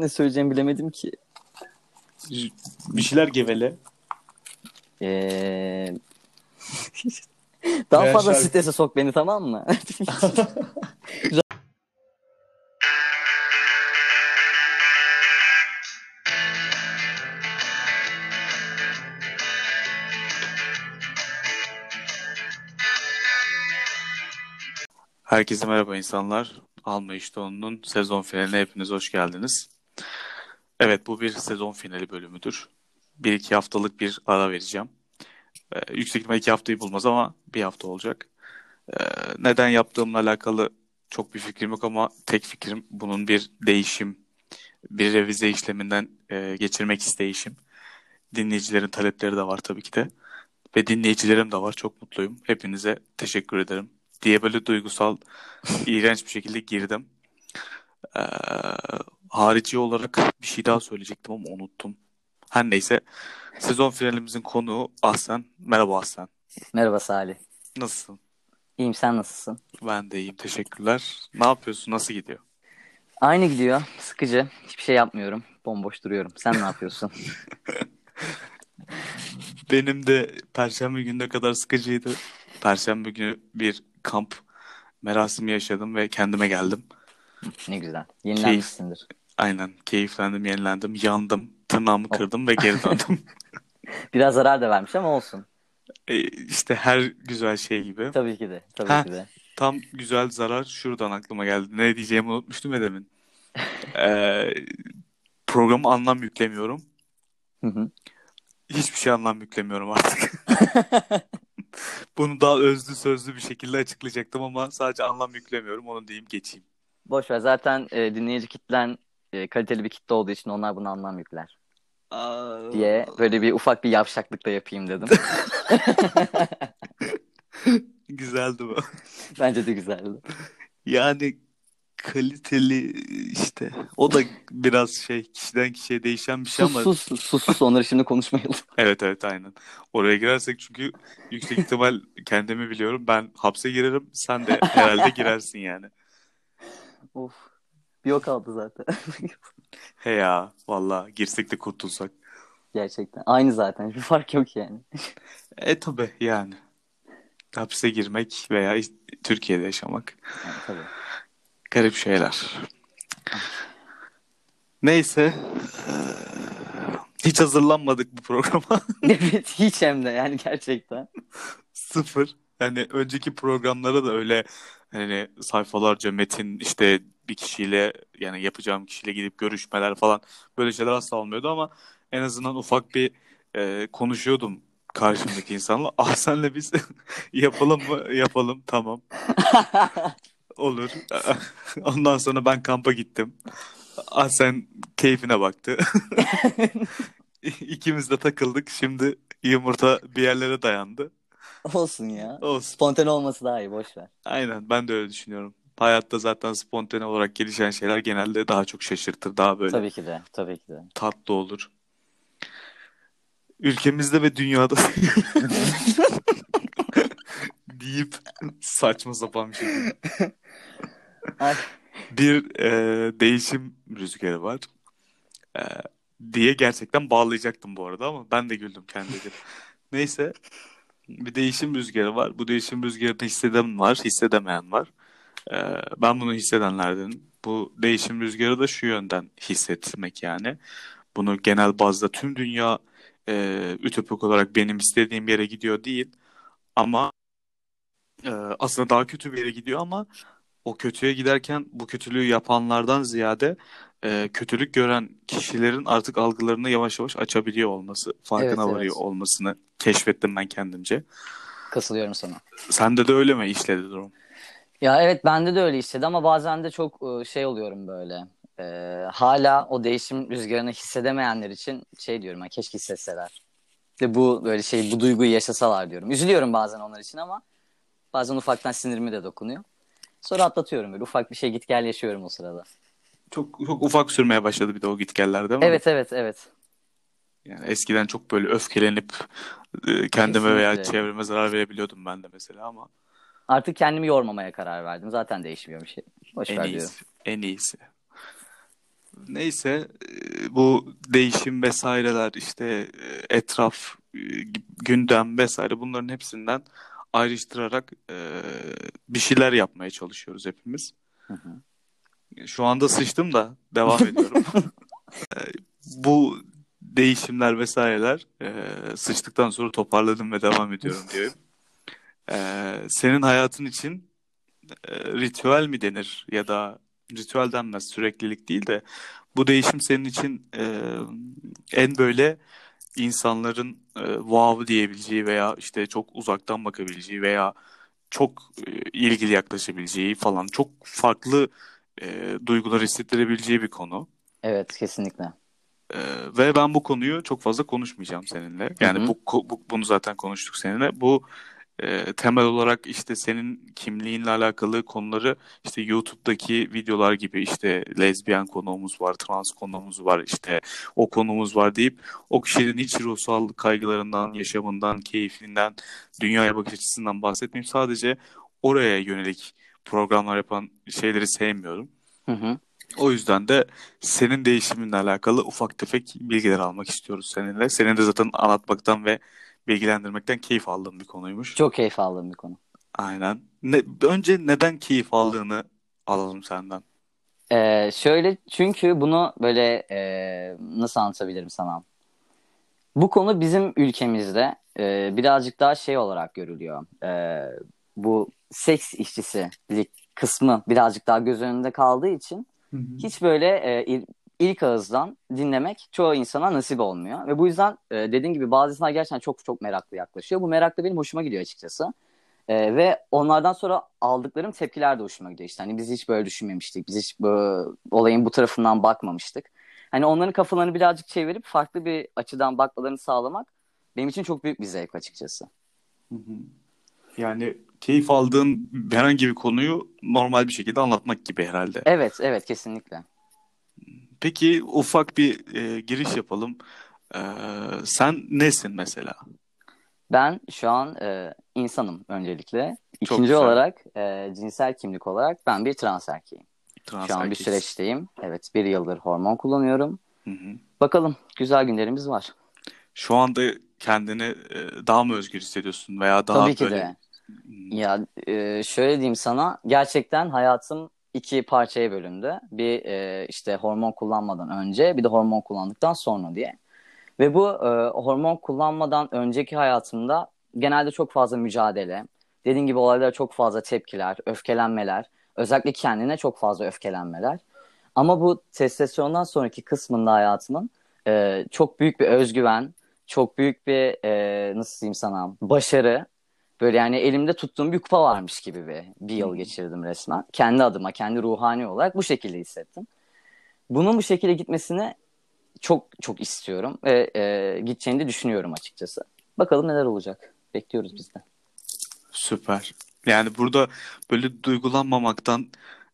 ne söyleyeceğimi bilemedim ki. Bir şeyler gevele. Ee... Daha Veya fazla şarkı- strese sok beni tamam mı? Herkese merhaba insanlar. Alma İşte On'un sezon finaline hepiniz hoş geldiniz. Evet bu bir sezon finali bölümüdür. Bir iki haftalık bir ara vereceğim. Ee, yüksek ihtimal iki haftayı bulmaz ama bir hafta olacak. Ee, neden yaptığımla alakalı çok bir fikrim yok ama tek fikrim bunun bir değişim, bir revize işleminden e, geçirmek isteyişim. Dinleyicilerin talepleri de var tabii ki de. Ve dinleyicilerim de var. Çok mutluyum. Hepinize teşekkür ederim diye böyle duygusal, iğrenç bir şekilde girdim. Ee, harici olarak bir şey daha söyleyecektim ama unuttum. Her neyse. Sezon finalimizin konuğu Ahsen. Merhaba Ahsen. Merhaba Salih. Nasılsın? İyiyim sen nasılsın? Ben de iyiyim. Teşekkürler. Ne yapıyorsun? Nasıl gidiyor? Aynı gidiyor. Sıkıcı. Hiçbir şey yapmıyorum. Bomboş duruyorum. Sen ne yapıyorsun? Benim de Perşembe gününe kadar sıkıcıydı. Perşembe günü bir kamp merasimi yaşadım ve kendime geldim. ne güzel. Yenilenmişsindir. Aynen keyiflendim, yenilendim, yandım, tırnağımı Oh. kırdım ve geri döndüm. Biraz zarar da vermiş ama olsun. E, işte her güzel şey gibi. Tabii ki de. Tabii Ha. ki de. Tam güzel zarar şuradan aklıma geldi. Ne diyeceğimi unutmuştum ya demin. Ee, programa anlam yüklemiyorum. Hı hı. Hiçbir şey anlam yüklemiyorum artık. Bunu daha özlü sözlü bir şekilde açıklayacaktım ama sadece anlam yüklemiyorum. Onu diyeyim geçeyim. Boş ver. Zaten e, dinleyici kitlen e, kaliteli bir kitle olduğu için onlar buna anlam yükler. Diye böyle bir ufak bir yavşaklık da yapayım dedim. Güzeldi bu. Bence de güzeldi. Yani kaliteli işte o da biraz şey kişiden kişiye değişen bir şey Sus ama sus sus sus onları şimdi konuşmayalım. evet evet aynen. Oraya girersek çünkü yüksek ihtimal kendimi biliyorum. Ben hapse girerim. Sen de herhalde girersin yani. Of. Bir o kaldı zaten. He ya valla girsek de kurtulsak. Gerçekten. Aynı zaten. Bir fark yok yani. E tabi yani. Hapse girmek veya Türkiye'de yaşamak. yani tabii. Garip şeyler. Neyse. Hiç hazırlanmadık bu programa. Evet hiç hem de yani gerçekten. Sıfır. Yani önceki programlara da öyle hani sayfalarca metin işte bir kişiyle yani yapacağım kişiyle gidip görüşmeler falan böyle şeyler asla olmuyordu ama en azından ufak bir e, konuşuyordum karşımdaki insanla. Ah senle biz yapalım mı? Yapalım tamam. Olur. Ondan sonra ben kampa gittim. Ah sen keyfine baktı. İkimiz de takıldık. Şimdi yumurta bir yerlere dayandı. Olsun ya. Olsun. Spontane olması daha iyi boş ver. Aynen ben de öyle düşünüyorum. Hayatta zaten spontane olarak gelişen şeyler genelde daha çok şaşırtır. Daha böyle Tabii ki de. Tabii ki de. tatlı olur. Ülkemizde ve dünyada deyip saçma sapan bir şey. Ay. Bir e, değişim rüzgarı var. E, diye gerçekten bağlayacaktım bu arada ama ben de güldüm kendime. Neyse bir değişim rüzgarı var. Bu değişim rüzgarını hisseden var, hissedemeyen var. E, ben bunu hissedenlerdenim. Bu değişim rüzgarı da şu yönden hissetmek yani. Bunu genel bazda tüm dünya e, ütopik olarak benim istediğim yere gidiyor değil. Ama e, aslında daha kötü bir yere gidiyor ama o kötüye giderken bu kötülüğü yapanlardan ziyade e, kötülük gören kişilerin artık algılarını yavaş yavaş açabiliyor olması, farkına Evet, evet. varıyor olmasını keşfettim ben kendimce. Kasılıyorum sana. Sende de öyle mi işledi durum? Ya evet bende de öyle hissedi ama bazen de çok e, şey oluyorum böyle. E, hala o değişim rüzgarını hissedemeyenler için şey diyorum ha keşke hissetseler. De bu böyle şey bu duyguyu yaşasalar diyorum. Üzülüyorum bazen onlar için ama bazen ufaktan sinirimi de dokunuyor. Sonra atlatıyorum böyle ufak bir şey git gel yaşıyorum o sırada. Çok çok ufak sürmeye başladı bir de o gitgeller değil mi? Evet evet evet. Yani eskiden çok böyle öfkelenip e, kendime veya Kesinlikle. çevreme zarar verebiliyordum ben de mesela ama Artık kendimi yormamaya karar verdim. Zaten değişmiyor bir şey. Boş en ver diyorum. iyisi. En iyisi. neyse e, bu değişim vesaireler işte e, etraf, gündem vesaire bunların hepsinden ayrıştırarak bir şeyler yapmaya çalışıyoruz hepimiz. Hı hı. Şu anda sıçtım da devam ediyorum. bu değişimler vesaireler sıçtıktan sonra toparladım ve devam ediyorum diyorum. senin hayatın için ritüel mi denir ya da ritüel denmez süreklilik değil de bu değişim senin için e, en böyle insanların e, wow diyebileceği veya işte çok uzaktan bakabileceği veya çok e, ilgili yaklaşabileceği falan çok farklı e, duygular hissettirebileceği bir konu. Evet kesinlikle. Ee, ve ben bu konuyu çok fazla konuşmayacağım seninle. Yani hı hı. Bu, bu bunu zaten konuştuk seninle. Bu e, temel olarak işte senin kimliğinle alakalı konuları işte YouTube'daki videolar gibi işte lezbiyen konuğumuz var, trans konuğumuz var, işte o konumuz var deyip o kişinin hiç ruhsal kaygılarından, yaşamından, keyfinden, dünyaya bakış açısından bahsetmeyeyim. Sadece oraya yönelik programlar yapan şeyleri sevmiyorum. Hı hı. O yüzden de senin değişiminle alakalı ufak tefek bilgiler almak istiyoruz seninle. Senin de zaten anlatmaktan ve bilgilendirmekten keyif aldığım bir konuymuş. Çok keyif aldığım bir konu. Aynen. Ne, önce neden keyif aldığını alalım senden. Ee, şöyle çünkü bunu böyle e, nasıl anlatabilirim sana? Bu konu bizim ülkemizde e, birazcık daha şey olarak görülüyor. E, bu seks işçisi kısmı birazcık daha göz önünde kaldığı için hı hı. hiç böyle e, ilk ağızdan dinlemek çoğu insana nasip olmuyor. Ve bu yüzden e, dediğim gibi bazı insanlar gerçekten çok çok meraklı yaklaşıyor. Bu merak da benim hoşuma gidiyor açıkçası. E, ve onlardan sonra aldıklarım tepkiler de hoşuma gidiyor. İşte hani biz hiç böyle düşünmemiştik. Biz hiç bu, olayın bu tarafından bakmamıştık. Hani onların kafalarını birazcık çevirip farklı bir açıdan bakmalarını sağlamak benim için çok büyük bir zevk açıkçası. Yani keyif aldığın herhangi bir konuyu normal bir şekilde anlatmak gibi herhalde. Evet, evet kesinlikle. Peki ufak bir e, giriş yapalım. E, sen nesin mesela? Ben şu an e, insanım öncelikle. İkinci olarak e, cinsel kimlik olarak ben bir trans erkeğim. Trans şu an erkeğiz. bir süreçteyim. Evet bir yıldır hormon kullanıyorum. Hı hı. Bakalım güzel günlerimiz var. Şu anda kendini e, daha mı özgür hissediyorsun veya daha Tabii ki böyle... de. Ya e, şöyle diyeyim sana gerçekten hayatım iki parçaya bölündü. Bir e, işte hormon kullanmadan önce bir de hormon kullandıktan sonra diye. Ve bu e, hormon kullanmadan önceki hayatımda genelde çok fazla mücadele, dediğim gibi olaylara çok fazla tepkiler, öfkelenmeler, özellikle kendine çok fazla öfkelenmeler. Ama bu testosterondan sonraki kısmında hayatımın e, çok büyük bir özgüven, çok büyük bir e, nasıl diyeyim sana başarı Böyle yani elimde tuttuğum bir kupa varmış gibi bir, bir yıl geçirdim resmen. Kendi adıma, kendi ruhani olarak bu şekilde hissettim. Bunun bu şekilde gitmesini çok çok istiyorum ve e, gideceğini de düşünüyorum açıkçası. Bakalım neler olacak. Bekliyoruz biz de. Süper. Yani burada böyle duygulanmamaktan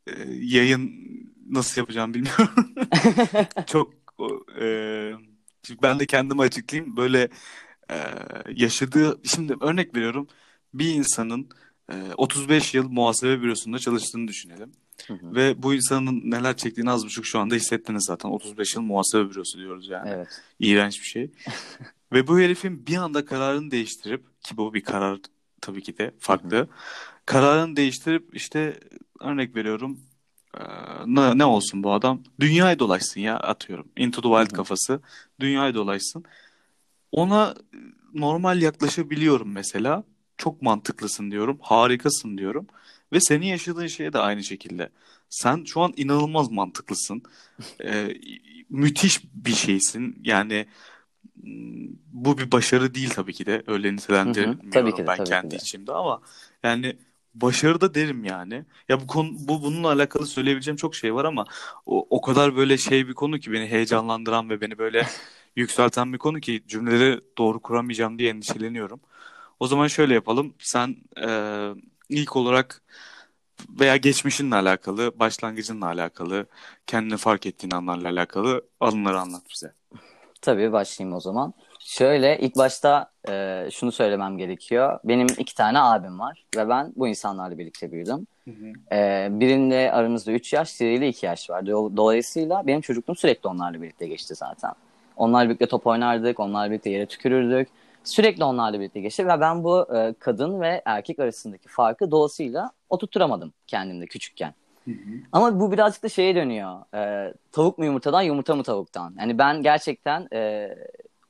e, yayın nasıl yapacağım bilmiyorum. çok e, ben de kendimi açıklayayım. Böyle e, yaşadığı şimdi örnek veriyorum bir insanın e, 35 yıl muhasebe bürosunda çalıştığını düşünelim. Hı hı. Ve bu insanın neler çektiğini az buçuk şu anda hissettiniz zaten. 35 yıl muhasebe bürosu diyoruz yani. Evet. İğrenç bir şey. Ve bu herifin bir anda kararını değiştirip ki bu bir karar tabii ki de farklı. Hı hı. Kararını değiştirip işte örnek veriyorum e, ne, ne olsun bu adam? Dünyayı dolaşsın ya atıyorum. Into the Wild hı hı. kafası. Dünyayı dolaşsın. Ona normal yaklaşabiliyorum mesela çok mantıklısın diyorum. Harikasın diyorum. Ve senin yaşadığın şey de aynı şekilde. Sen şu an inanılmaz mantıklısın. ee, müthiş bir şeysin. Yani bu bir başarı değil tabii ki de. Öyle nitelendirmiyorum tabii ki de, ben tabii kendi ki de. içimde ama yani başarı da derim yani. Ya bu konu bu bununla alakalı söyleyebileceğim çok şey var ama o, o kadar böyle şey bir konu ki beni heyecanlandıran ve beni böyle yükselten bir konu ki cümleleri doğru kuramayacağım diye endişeleniyorum. O zaman şöyle yapalım. Sen e, ilk olarak veya geçmişinle alakalı, başlangıcınla alakalı, kendini fark ettiğin anlarla alakalı anıları anlat bize. Tabii başlayayım o zaman. Şöyle ilk başta e, şunu söylemem gerekiyor. Benim iki tane abim var ve ben bu insanlarla birlikte büyüdüm. Hı hı. E, birinde aramızda 3 yaş, diğeriyle 2 yaş var. Do- Dolayısıyla benim çocukluğum sürekli onlarla birlikte geçti zaten. Onlarla birlikte top oynardık, onlarla birlikte yere tükürürdük. Sürekli onlarla birlikte geçti ve ben bu e, kadın ve erkek arasındaki farkı dolayısıyla oturtturamadım kendimde küçükken. Hı hı. Ama bu birazcık da şeye dönüyor. Ee, tavuk mu yumurtadan, yumurta mı tavuktan? Yani ben gerçekten e,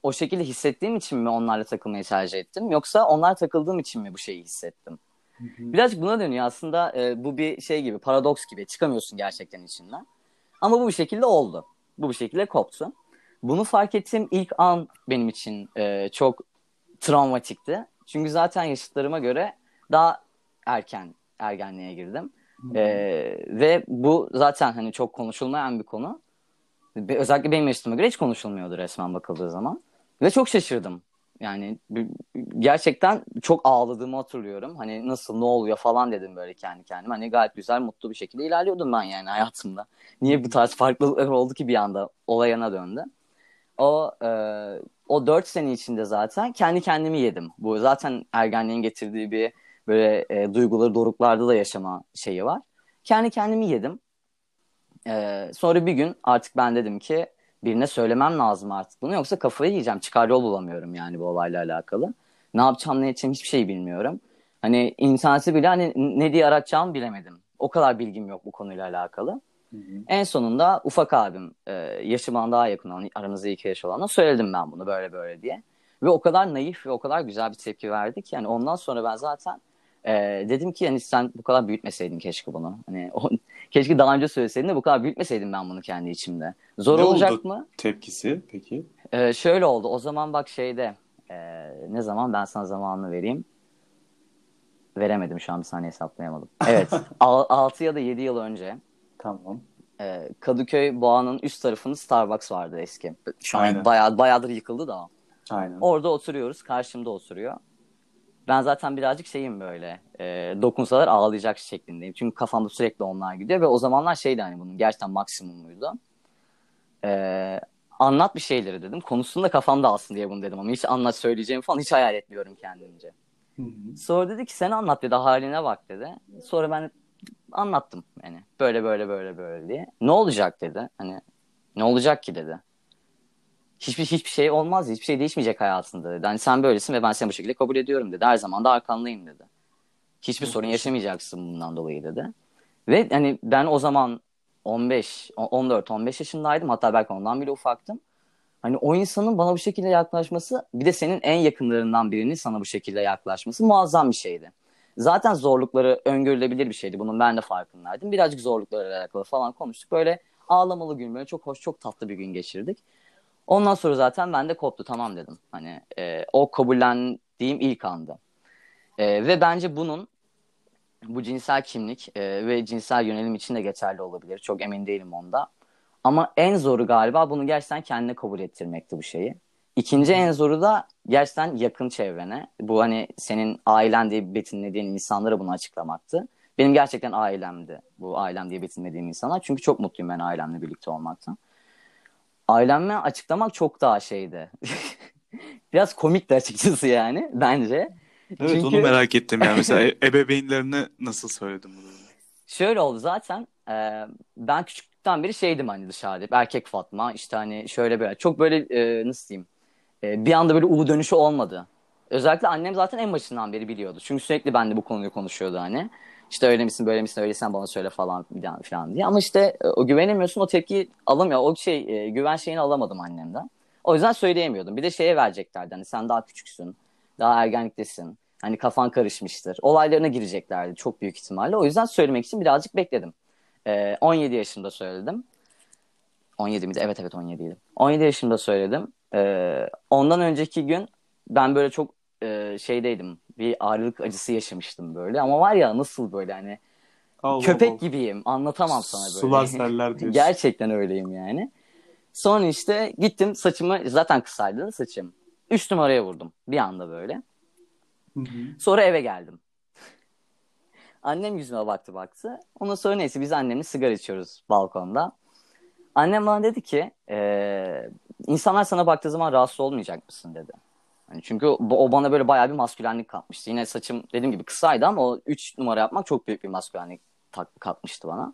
o şekilde hissettiğim için mi onlarla takılmayı tercih ettim? Yoksa onlar takıldığım için mi bu şeyi hissettim? Hı hı. Birazcık buna dönüyor. Aslında e, bu bir şey gibi, paradoks gibi. Çıkamıyorsun gerçekten içinden. Ama bu bir şekilde oldu. Bu bir şekilde koptu. Bunu fark ettiğim ilk an benim için e, çok travmatikti. Çünkü zaten yaşıtlarıma göre daha erken ergenliğe girdim. Ee, ve bu zaten hani çok konuşulmayan bir konu. Özellikle benim yaşıtıma göre hiç konuşulmuyordu resmen bakıldığı zaman. Ve çok şaşırdım. Yani gerçekten çok ağladığımı hatırlıyorum. Hani nasıl ne oluyor falan dedim böyle kendi kendime. Hani gayet güzel mutlu bir şekilde ilerliyordum ben yani hayatımda. Niye bu tarz farklılıklar oldu ki bir anda olayına döndü. O e, o dört sene içinde zaten kendi kendimi yedim. Bu zaten ergenliğin getirdiği bir böyle e, duyguları doruklarda da yaşama şeyi var. Kendi kendimi yedim. E, sonra bir gün artık ben dedim ki birine söylemem lazım artık bunu yoksa kafayı yiyeceğim. Çıkar yol bulamıyorum yani bu olayla alakalı. Ne yapacağım ne edeceğim hiçbir şey bilmiyorum. Hani interneti bile hani ne diye aratacağımı bilemedim. O kadar bilgim yok bu konuyla alakalı. Hı hı. En sonunda ufak abim e, yaşıma daha yakın olan aramızda iki yaş olanla söyledim ben bunu böyle böyle diye. Ve o kadar naif ve o kadar güzel bir tepki verdi ki yani ondan sonra ben zaten e, dedim ki yani sen bu kadar büyütmeseydin keşke bunu. Hani o, keşke daha önce söyleseydin de bu kadar büyütmeseydim ben bunu kendi içimde. Zor Ne olacak oldu? mı? Tepkisi peki? E, şöyle oldu. O zaman bak şeyde e, ne zaman ben sana zamanını vereyim. Veremedim şu an bir saniye hesaplayamadım. Evet 6 ya da 7 yıl önce Tamam. e, Kadıköy Boğa'nın üst tarafında Starbucks vardı eski. Şu an Aynen. bayağı, bayağıdır yıkıldı da. Aynen. Orada oturuyoruz. Karşımda oturuyor. Ben zaten birazcık şeyim böyle. E, dokunsalar ağlayacak şeklindeyim. Çünkü kafamda sürekli onlar gidiyor ve o zamanlar şeydi hani bunun gerçekten maksimumuydu. E, anlat bir şeyleri dedim. Konusunu da kafamda alsın diye bunu dedim ama hiç anlat söyleyeceğimi falan hiç hayal etmiyorum kendimce. Hı hı. Sonra dedi ki sen anlat dedi haline bak dedi. Sonra ben anlattım yani böyle böyle böyle böyle diye. Ne olacak dedi. Hani ne olacak ki dedi. Hiçbir hiçbir şey olmaz, hiçbir şey değişmeyecek hayatında dedi. Hani sen böylesin ve ben seni bu şekilde kabul ediyorum dedi. Her zaman da arkandayım dedi. Hiçbir sorun yaşamayacaksın bundan dolayı dedi. Ve hani ben o zaman 15, 14, 15 yaşındaydım. Hatta belki ondan bile ufaktım. Hani o insanın bana bu şekilde yaklaşması bir de senin en yakınlarından birinin sana bu şekilde yaklaşması muazzam bir şeydi. Zaten zorlukları öngörülebilir bir şeydi. Bunun ben de farkındaydım. Birazcık zorluklarla alakalı falan konuştuk. Böyle ağlamalı böyle çok hoş çok tatlı bir gün geçirdik. Ondan sonra zaten ben de koptu tamam dedim. Hani e, o kabullendiğim ilk andı. E, ve bence bunun bu cinsel kimlik e, ve cinsel yönelim için de geçerli olabilir. Çok emin değilim onda. Ama en zoru galiba bunu gerçekten kendine kabul ettirmekti bu şeyi. İkinci en zoru da gerçekten yakın çevrene. Bu hani senin ailen diye betimlediğin insanlara bunu açıklamaktı. Benim gerçekten ailemdi bu ailem diye betimlediğim insanlar. Çünkü çok mutluyum ben ailemle birlikte olmaktan. Aileme açıklamak çok daha şeydi. Biraz komikti açıkçası yani bence. Evet Çünkü- onu merak ettim yani. Mesela ebeveynlerine nasıl söyledin bunu? Şöyle oldu zaten e, ben küçüklükten beri şeydim hani dışarıda erkek Fatma işte hani şöyle böyle çok böyle e, nasıl diyeyim e, bir anda böyle U dönüşü olmadı. Özellikle annem zaten en başından beri biliyordu. Çünkü sürekli benimle bu konuyu konuşuyordu hani. İşte öyle misin böyle misin öyleysen bana söyle falan filan, diye. Ama işte e, o güvenemiyorsun o tepkiyi alamıyor. O şey e, güven şeyini alamadım annemden. O yüzden söyleyemiyordum. Bir de şeye vereceklerdi hani sen daha küçüksün. Daha ergenliktesin. Hani kafan karışmıştır. Olaylarına gireceklerdi çok büyük ihtimalle. O yüzden söylemek için birazcık bekledim. Ee, 17 yaşında söyledim. 17 miydi? Evet evet 17 idi. 17 yaşında söyledim. Ee, ondan önceki gün ben böyle çok e, şeydeydim. Bir ağrılık acısı yaşamıştım böyle. Ama var ya nasıl böyle hani Allah köpek Allah. gibiyim. Anlatamam sana böyle. Sular seller diyorsun. Gerçekten öyleyim yani. Sonra işte gittim saçımı zaten kısaydı saçım. Üç numaraya vurdum bir anda böyle. Hı hı. Sonra eve geldim. Annem yüzüme baktı baktı. Ondan sonra neyse biz annemle sigara içiyoruz balkonda. Annem bana dedi ki "Ee, insanlar sana baktığı zaman rahatsız olmayacak mısın dedi. Yani çünkü o, bana böyle bayağı bir maskülenlik katmıştı. Yine saçım dediğim gibi kısaydı ama o 3 numara yapmak çok büyük bir maskülenlik katmıştı bana.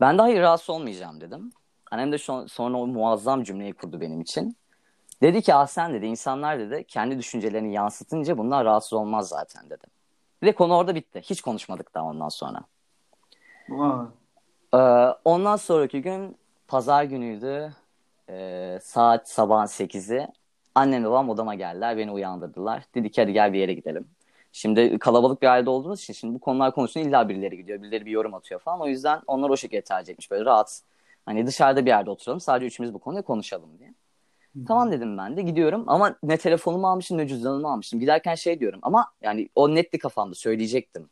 Ben de hayır rahatsız olmayacağım dedim. Annem de şu, sonra o muazzam cümleyi kurdu benim için. Dedi ki Ahsen dedi insanlar dedi kendi düşüncelerini yansıtınca bunlar rahatsız olmaz zaten dedi. Ve konu orada bitti. Hiç konuşmadık daha ondan sonra. Wow. Ee, ondan sonraki gün pazar günüydü. Ee, saat sabahın 8'i. Annem babam odama geldiler. Beni uyandırdılar. Dedi ki hadi gel bir yere gidelim. Şimdi kalabalık bir ailede olduğumuz için şimdi bu konular konusunda illa birileri gidiyor. Birileri bir yorum atıyor falan. O yüzden onlar o şekilde tercih etmiş. Böyle rahat. Hani dışarıda bir yerde oturalım. Sadece üçümüz bu konuyu konuşalım diye. Hı-hı. Tamam dedim ben de gidiyorum ama ne telefonumu almışım ne cüzdanımı almışım. Giderken şey diyorum ama yani o netti kafamda söyleyecektim.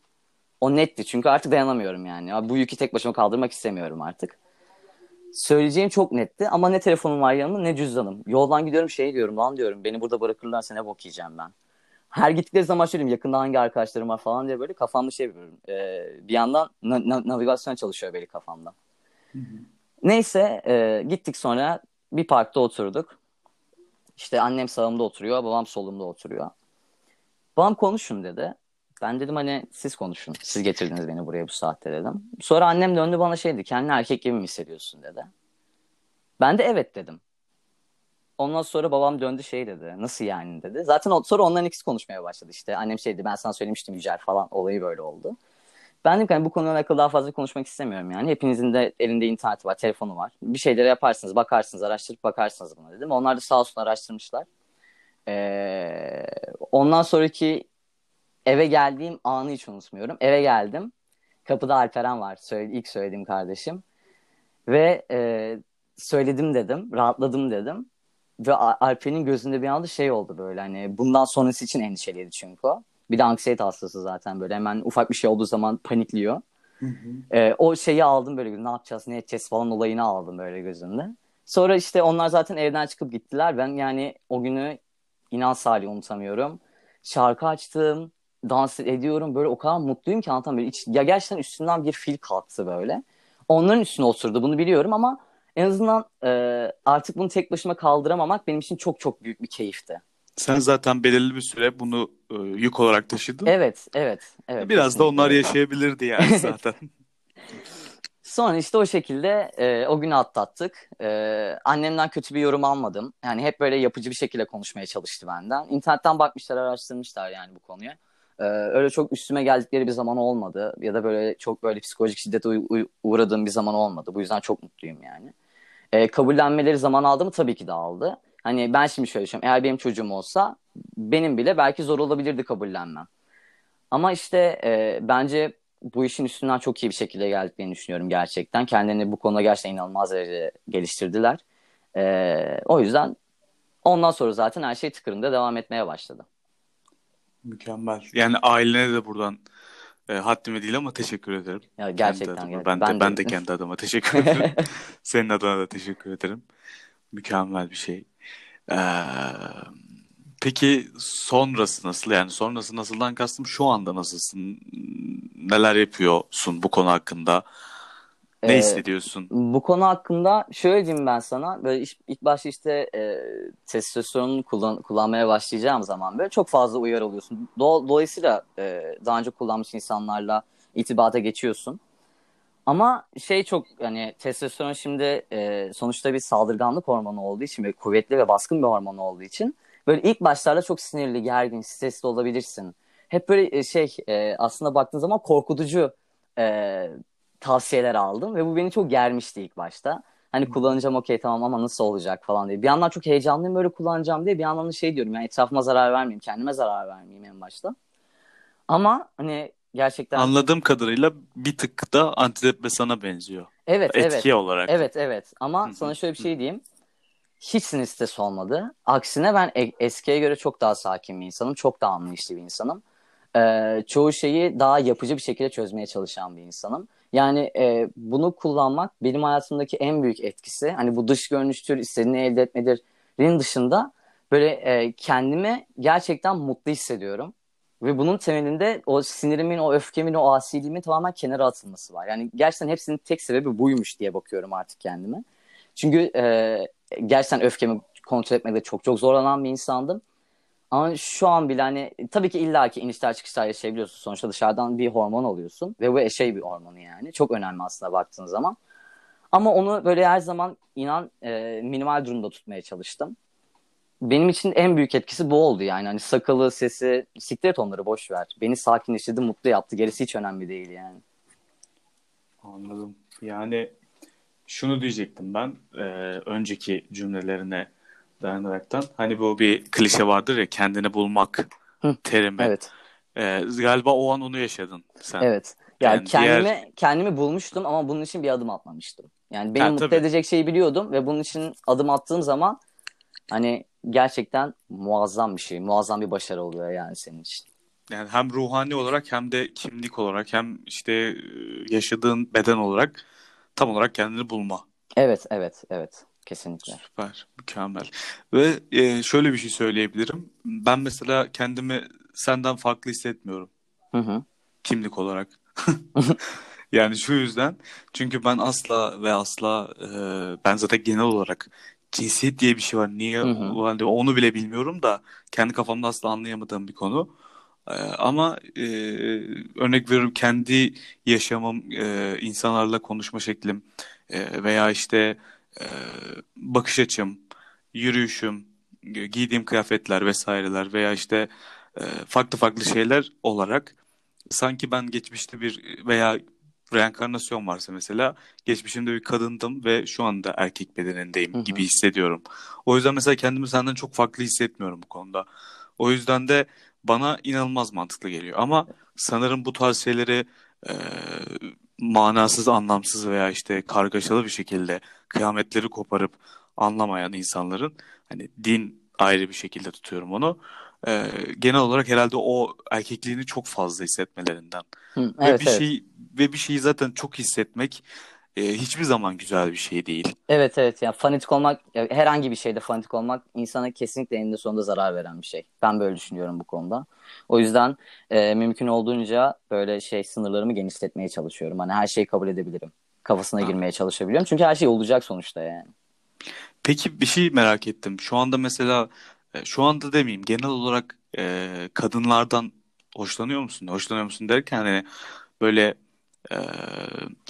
O netti çünkü artık dayanamıyorum yani. Ya bu yükü tek başıma kaldırmak istemiyorum artık. Söyleyeceğim çok netti ama ne telefonum var yanımda ne cüzdanım. Yoldan gidiyorum şey diyorum lan diyorum beni burada bırakırlarsa ne bok yiyeceğim ben. Her gittikleri zaman söyleyeyim yakında hangi arkadaşlarım var falan diye böyle kafamda şey yapıyorum. Ee, bir yandan na- na- navigasyon çalışıyor böyle kafamda. Hı hı. Neyse e, gittik sonra bir parkta oturduk. İşte annem sağımda oturuyor, babam solumda oturuyor. Babam konuşun dedi. Ben dedim hani siz konuşun. Siz getirdiniz beni buraya bu saatte dedim. Sonra annem döndü bana şey dedi. Kendini erkek gibi mi hissediyorsun dedi. Ben de evet dedim. Ondan sonra babam döndü şey dedi. Nasıl yani dedi. Zaten sonra onların ikisi konuşmaya başladı işte. Annem şey dedi ben sana söylemiştim Yücel falan olayı böyle oldu. Ben dedim ki hani bu konuyla alakalı daha fazla konuşmak istemiyorum yani. Hepinizin de elinde internet var, telefonu var. Bir şeyleri yaparsınız, bakarsınız, araştırıp bakarsınız buna dedim. Onlar da sağ olsun araştırmışlar. Ee, ondan sonraki eve geldiğim anı hiç unutmuyorum. Eve geldim. Kapıda Alperen var. Söyle, ilk söylediğim kardeşim. Ve e, söyledim dedim. Rahatladım dedim. Ve Alper'in gözünde bir anda şey oldu böyle hani bundan sonrası için endişeliydi çünkü o. Bir de anksiyete hastası zaten böyle hemen ufak bir şey olduğu zaman panikliyor. Hı hı. Ee, o şeyi aldım böyle ne yapacağız ne edeceğiz falan olayını aldım böyle gözümde. Sonra işte onlar zaten evden çıkıp gittiler. Ben yani o günü inan Salih unutamıyorum. Şarkı açtım, dans ediyorum. Böyle o kadar mutluyum ki anlatamam. Böyle iç, ya gerçekten üstünden bir fil kalktı böyle. Onların üstüne oturdu bunu biliyorum ama en azından e, artık bunu tek başıma kaldıramamak benim için çok çok büyük bir keyifti. Sen zaten belirli bir süre bunu e, yük olarak taşıdın. Evet, evet. evet Biraz kesinlikle. da onlar yaşayabilirdi yani zaten. Sonra işte o şekilde e, o günü atlattık. E, annemden kötü bir yorum almadım. Yani hep böyle yapıcı bir şekilde konuşmaya çalıştı benden. İnternetten bakmışlar, araştırmışlar yani bu konuya. E, öyle çok üstüme geldikleri bir zaman olmadı. Ya da böyle çok böyle psikolojik şiddete uğradığım bir zaman olmadı. Bu yüzden çok mutluyum yani. E, kabullenmeleri zaman aldı mı? Tabii ki de aldı. Hani ben şimdi şöyle düşünüyorum. Eğer benim çocuğum olsa benim bile belki zor olabilirdi kabullenmem. Ama işte e, bence bu işin üstünden çok iyi bir şekilde geldiklerini düşünüyorum gerçekten. Kendilerini bu konuda gerçekten inanılmaz derecede geliştirdiler. E, o yüzden ondan sonra zaten her şey tıkırında devam etmeye başladı. Mükemmel. Yani ailene de buradan e, haddime değil ama teşekkür ederim. Ya gerçekten. gerçekten. Ben, ben de, ben de kendi adıma teşekkür ederim. Senin adına da teşekkür ederim. Mükemmel bir şey. Ee, peki sonrası nasıl? Yani sonrası nasıldan kastım şu anda nasılsın? Neler yapıyorsun bu konu hakkında? Ne ee, hissediyorsun? Bu konu hakkında şöyle diyeyim ben sana. Böyle ilk, ilk başta işte e, testosteronunu kullan, kullanmaya başlayacağım zaman böyle çok fazla uyarı alıyorsun. Do, dolayısıyla e, daha önce kullanmış insanlarla itibata geçiyorsun. Ama şey çok yani testosteron şimdi e, sonuçta bir saldırganlık hormonu olduğu için ve kuvvetli ve baskın bir hormon olduğu için böyle ilk başlarda çok sinirli, gergin, stresli olabilirsin. Hep böyle e, şey e, aslında baktığın zaman korkutucu e, tavsiyeler aldım ve bu beni çok germişti ilk başta. Hani kullanacağım okey tamam ama nasıl olacak falan diye. Bir yandan çok heyecanlıyım böyle kullanacağım diye bir yandan da şey diyorum yani etrafıma zarar vermeyeyim, kendime zarar vermeyeyim en başta. Ama hani gerçekten Anladığım kadarıyla bir tık da antidepresana benziyor. Evet, Etki evet. olarak. Evet, evet. Ama sana şöyle bir şey diyeyim. Hiç sinir stresi olmadı. Aksine ben e- eskiye göre çok daha sakin bir insanım. Çok daha anlayışlı bir insanım. Ee, çoğu şeyi daha yapıcı bir şekilde çözmeye çalışan bir insanım. Yani e, bunu kullanmak benim hayatımdaki en büyük etkisi. Hani bu dış görünüştür, istediğini elde etmedirin dışında böyle e, kendimi gerçekten mutlu hissediyorum. Ve bunun temelinde o sinirimin, o öfkemin, o asiliğimin tamamen kenara atılması var. Yani gerçekten hepsinin tek sebebi buymuş diye bakıyorum artık kendime. Çünkü e, gerçekten öfkemi kontrol etmekte çok çok zorlanan bir insandım. Ama şu an bile hani tabii ki illaki inişler çıkışlar yaşayabiliyorsun. Sonuçta dışarıdan bir hormon alıyorsun ve bu şey bir hormonu yani. Çok önemli aslında baktığın zaman. Ama onu böyle her zaman inan e, minimal durumda tutmaya çalıştım. Benim için en büyük etkisi bu oldu yani. Hani sakalı, sesi, siklet onları boş ver. Beni sakinleştirdi, mutlu yaptı. Gerisi hiç önemli değil yani. Anladım. Yani şunu diyecektim ben e, önceki cümlelerine dayanaraktan. Hani bu bir klişe vardır ya kendini bulmak Hı, terimi. Evet. E, galiba o an onu yaşadın sen. Evet. Yani, Yani kendimi diğer- kendimi bulmuştum ama bunun için bir adım atmamıştım. Yani beni Ha, mutlu tabii. edecek şeyi biliyordum ve bunun için adım attığım zaman hani gerçekten muazzam bir şey, muazzam bir başarı oluyor yani senin için. Yani hem ruhani olarak hem de kimlik olarak hem işte e, yaşadığın beden olarak tam olarak kendini bulma. Evet, evet, evet. Kesinlikle. Süper, mükemmel. Ve e, şöyle bir şey söyleyebilirim. Ben mesela kendimi senden farklı hissetmiyorum Hı hı. kimlik olarak. Yani şu yüzden çünkü ben asla ve asla e, ben zaten genel olarak cinsiyet diye bir şey var. Niye Hı hı. onu bile bilmiyorum da kendi kafamda asla anlayamadığım bir konu. E, ama e, örnek veriyorum kendi yaşamım, e, insanlarla konuşma şeklim e, veya işte e, bakış açım, yürüyüşüm, giydiğim kıyafetler vesaireler veya işte e, farklı farklı şeyler olarak sanki ben geçmişte bir veya reenkarnasyon varsa mesela geçmişimde bir kadındım ve şu anda erkek bedenindeyim Hı hı. gibi hissediyorum. O yüzden mesela kendimi senden çok farklı hissetmiyorum bu konuda. O yüzden de bana inanılmaz mantıklı geliyor. Ama sanırım bu tarz şeyleri e, manasız, anlamsız veya işte kargaşalı bir şekilde kıyametleri koparıp anlamayan insanların hani din ayrı bir şekilde tutuyorum onu. E, genel olarak herhalde o erkekliğini çok fazla hissetmelerinden. Hı, Ve evet, bir evet. şey ve bir şeyi zaten çok hissetmek e, hiçbir zaman güzel bir şey değil. Evet evet yani fanatik olmak herhangi bir şeyde fanatik olmak insana kesinlikle eninde sonunda zarar veren bir şey. Ben böyle düşünüyorum bu konuda. O yüzden e, mümkün olduğunca böyle şey sınırlarımı genişletmeye çalışıyorum. Hani her şeyi kabul edebilirim. Kafasına Ha. girmeye çalışabiliyorum. Çünkü her şey olacak sonuçta yani. Peki bir şey merak ettim. Şu anda mesela e, şu anda demeyeyim genel olarak e, kadınlardan hoşlanıyor musun? Hoşlanıyor musun derken hani böyle e,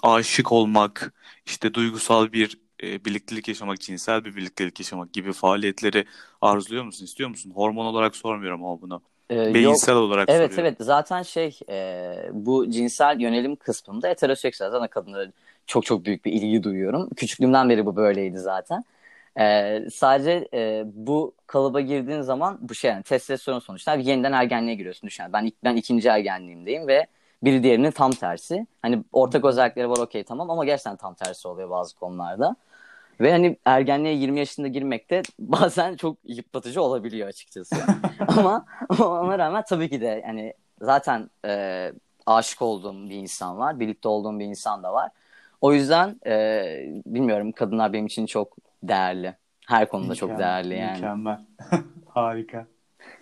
aşık olmak, işte duygusal bir e, birliktelik yaşamak, cinsel bir birliktelik yaşamak gibi faaliyetleri arzuluyor musun, istiyor musun? Hormon olarak sormuyorum ama bunu. E, yok Beyinsel olarak evet soruyorum. evet zaten şey e, bu cinsel yönelim kısmında heteroseksüel zaten kadınlara çok çok büyük bir ilgi duyuyorum. Küçüklüğümden beri bu böyleydi zaten. E, sadece e, bu kalıba girdiğin zaman bu şey yani testosteron sonuçta yeniden ergenliğe giriyorsun düşün. Yani ben ben ikinci ergenliğimdeyim ve biri diğerinin tam tersi. Hani ortak özellikleri var okey tamam ama gerçekten tam tersi oluyor bazı konularda. Ve hani ergenliğe 20 yaşında girmek de bazen çok yıpratıcı olabiliyor açıkçası. ama, ona rağmen tabii ki de yani zaten e, aşık olduğum bir insan var. Birlikte olduğum bir insan da var. O yüzden e, bilmiyorum kadınlar benim için çok değerli. Her konuda çok Mükemmel, değerli yani. mükemmel. Harika.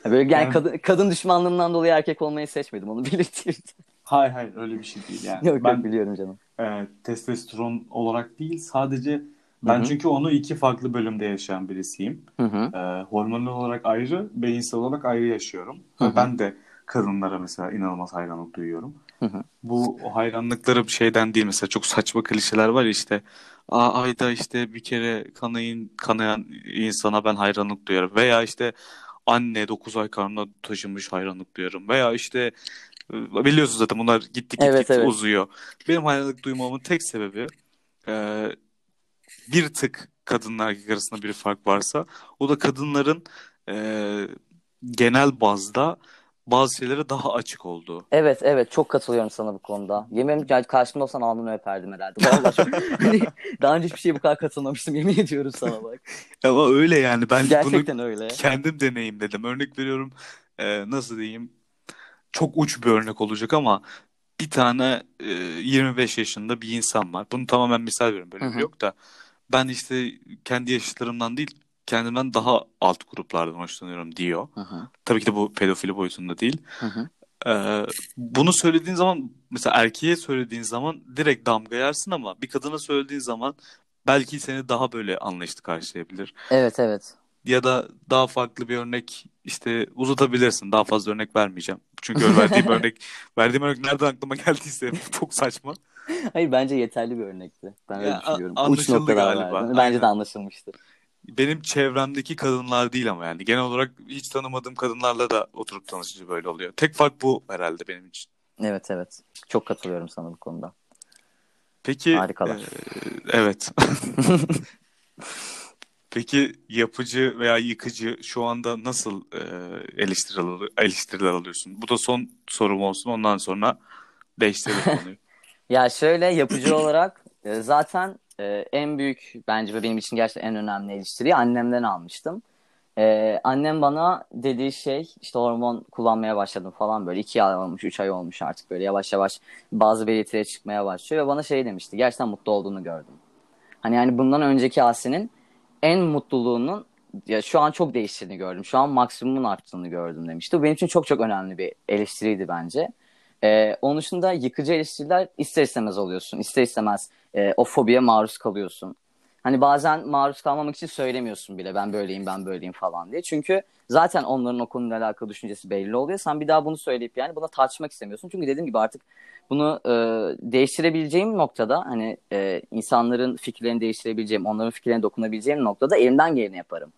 Böyle yani Yani- kadın, kadın düşmanlığından dolayı erkek olmayı seçmedim onu belirteyim. Hayır hayır öyle bir şey değil yani. yok Ben yok biliyorum canım. e, testosteron olarak değil sadece ben Hı hı. çünkü onu iki farklı bölümde yaşayan birisiyim. Hı hı. E, hormonal olarak ayrı, beyinsel olarak ayrı yaşıyorum. Hı Ve hı. ben de kadınlara mesela inanılmaz hayranlık duyuyorum. Hı hı. Bu hayranlıkları şeyden değil mesela çok saçma klişeler var işte Aa, ayda işte bir kere kanayın, kanayan insana ben hayranlık duyarım veya işte anne 9 ay karnına taşınmış hayranlık duyarım veya işte e, biliyorsunuz zaten bunlar gittik git Evet, git evet. uzuyor. Benim hayranlık duymamın tek sebebi e, bir tık kadınla erkek arasında bir fark varsa o da kadınların e, genel bazda bazı şeylere daha açık olduğu. Evet evet çok katılıyorum sana bu konuda. Yemin yani karşımda olsan alnını öperdim herhalde. Vallahi çok hani daha önce hiçbir şeye bu kadar katılmamıştım yemin ediyorum sana bak. Ama öyle yani ben bunu Gerçekten öyle. kendim deneyimledim. Örnek veriyorum e, nasıl diyeyim çok uç bir örnek olacak ama bir tane e, 25 yaşında bir insan var. Bunu tamamen misal veriyorum böyle Hı bir hı. yok da ben işte kendi yaşıtlarımdan değil kendimden daha alt gruplardan hoşlanıyorum diyor. Hı hı. Tabii ki de bu pedofili boyutunda değil. Hı hı. Ee, bunu söylediğin zaman mesela erkeğe söylediğin zaman direkt damga yersin ama bir kadına söylediğin zaman belki seni daha böyle anlayışlı karşılayabilir. Evet evet. Ya da daha farklı bir örnek işte uzatabilirsin. Daha fazla örnek vermeyeceğim. Çünkü verdiğim örnek verdiğim örnek nereden aklıma geldiyse çok saçma. Hayır bence yeterli bir örnekti. Ben öyle Ya, düşünüyorum. Uç noktalar galiba. verdim. Bence Aynen. de anlaşılmıştır. Benim çevremdeki kadınlar değil ama yani genel olarak hiç tanımadığım kadınlarla da oturup tanışınca böyle oluyor. Tek fark bu herhalde benim için. Evet evet. Çok katılıyorum sana bu konuda. Peki Harikalar. e, evet. Peki yapıcı veya yıkıcı şu anda nasıl e, eleştiriler, eleştiriler alıyorsun? Bu da son sorum olsun. Ondan sonra değiştirelim konuyu. Ya şöyle yapıcı olarak e, zaten e, en büyük bence ve benim için gerçekten en önemli eleştiriyi annemden almıştım. E, annem bana dediği şey işte hormon kullanmaya başladım falan böyle iki ay olmuş, üç ay olmuş artık böyle yavaş yavaş bazı belirtiler çıkmaya başlıyor ve bana şey demişti gerçekten mutlu olduğunu gördüm. Hani yani bundan önceki Asi'nin en mutluluğunun ya şu an çok değiştiğini gördüm. Şu an maksimumun arttığını gördüm demişti. Bu benim için çok çok önemli bir eleştiriydi bence. Ee, onun dışında yıkıcı eleştiriler ister istemez oluyorsun. İster istemez e, o fobiye maruz kalıyorsun. Hani bazen maruz kalmamak için söylemiyorsun bile ben böyleyim ben böyleyim falan diye. Çünkü zaten onların o konuyla alakalı düşüncesi belli oluyor. Sen bir daha bunu söyleyip yani buna tartışmak istemiyorsun. Çünkü dediğim gibi artık bunu e, değiştirebileceğim noktada hani e, insanların fikirlerini değiştirebileceğim, onların fikirlerine dokunabileceğim noktada elimden geleni yaparım.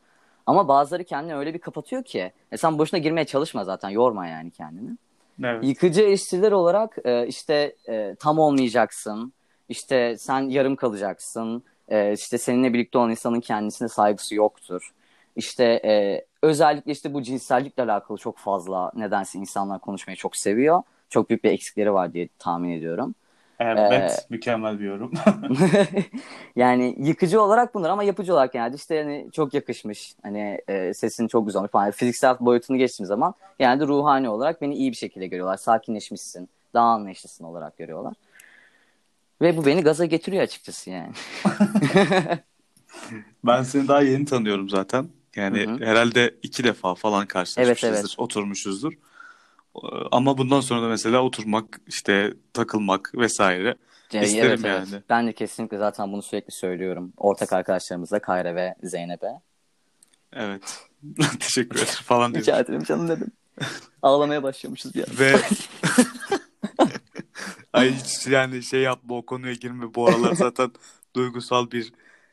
Ama bazıları kendini öyle bir kapatıyor ki e, sen boşuna girmeye çalışma zaten yorma yani kendini. Evet. Yıkıcı eleştiriler olarak e, işte e, tam olmayacaksın, işte sen yarım kalacaksın, e, işte seninle birlikte olan insanın kendisine saygısı yoktur. İşte e, özellikle işte bu cinsellikle alakalı çok fazla nedense insanlar konuşmayı çok seviyor. Çok büyük bir eksikleri var diye tahmin ediyorum. Evet, mükemmel bir yorum. yani yıkıcı olarak bunlar ama yapıcı olarak yani işte yani çok yakışmış. Hani e, sesin çok güzel olmuş falan. Fiziksel boyutunu geçtiğim zaman yani de ruhani olarak beni iyi bir şekilde görüyorlar. Sakinleşmişsin, daha anlayışlısın olarak görüyorlar. Ve bu beni gaza getiriyor açıkçası yani. Ben seni daha yeni tanıyorum zaten. Yani Hı hı. herhalde iki defa falan karşılaşmışızdır, Evet, evet. oturmuşuzdur. Ee, Ama bundan sonra da mesela oturmak, işte takılmak vesaire. Yani İsterim evet, evet. yani. Ben de kesinlikle zaten bunu sürekli söylüyorum. Ortak arkadaşlarımızla Kayra ve Zeynep'e. Evet. Teşekkür ederim falan Rica diyorum. ederim canım dedim. Ağlamaya başlıyormuşuz ya. Ve ay hiç yani şey yapma o konuya girme. Bu aralar zaten duygusal bir